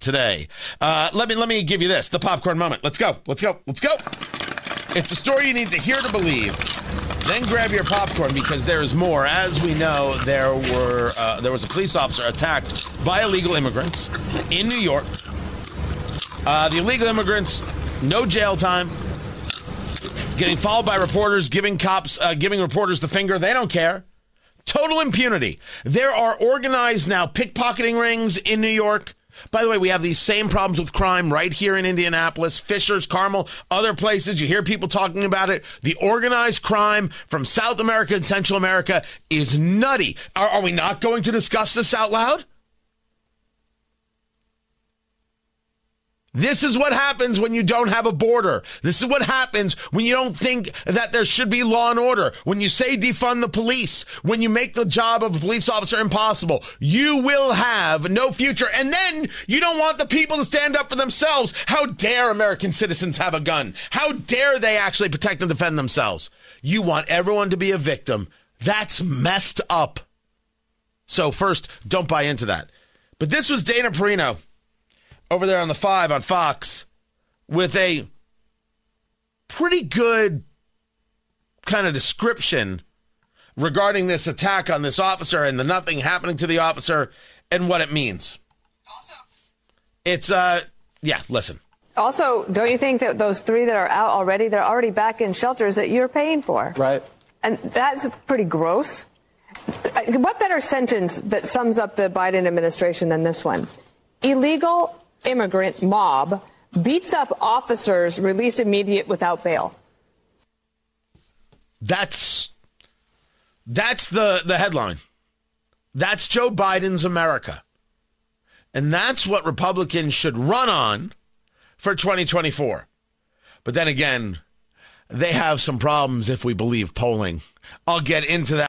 Today, uh, let me let me give you this the popcorn moment. Let's go. Let's go. Let's go. It's a story you need to hear to believe. Then grab your popcorn because there is more. As we know, there were uh, there was a police officer attacked by illegal immigrants in New York. Uh, the illegal immigrants, no jail time, getting followed by reporters, giving cops, uh, giving reporters the finger. They don't care. Total impunity. There are organized now pickpocketing rings in New York. By the way, we have these same problems with crime right here in Indianapolis, Fishers, Carmel, other places. You hear people talking about it. The organized crime from South America and Central America is nutty. Are, are we not going to discuss this out loud? This is what happens when you don't have a border. This is what happens when you don't think that there should be law and order. When you say defund the police, when you make the job of a police officer impossible, you will have no future. And then you don't want the people to stand up for themselves. How dare American citizens have a gun? How dare they actually protect and defend themselves? You want everyone to be a victim. That's messed up. So, first, don't buy into that. But this was Dana Perino over there on the five on Fox with a pretty good kind of description regarding this attack on this officer and the nothing happening to the officer and what it means. Also, It's uh yeah, listen. Also, don't you think that those three that are out already, they're already back in shelters that you're paying for? Right. And that's pretty gross. What better sentence that sums up the Biden administration than this one? Illegal immigrant mob beats up officers released immediate without bail. That's that's the the headline. That's Joe Biden's America. And that's what Republicans should run on for 2024. But then again, they have some problems if we believe polling. I'll get into that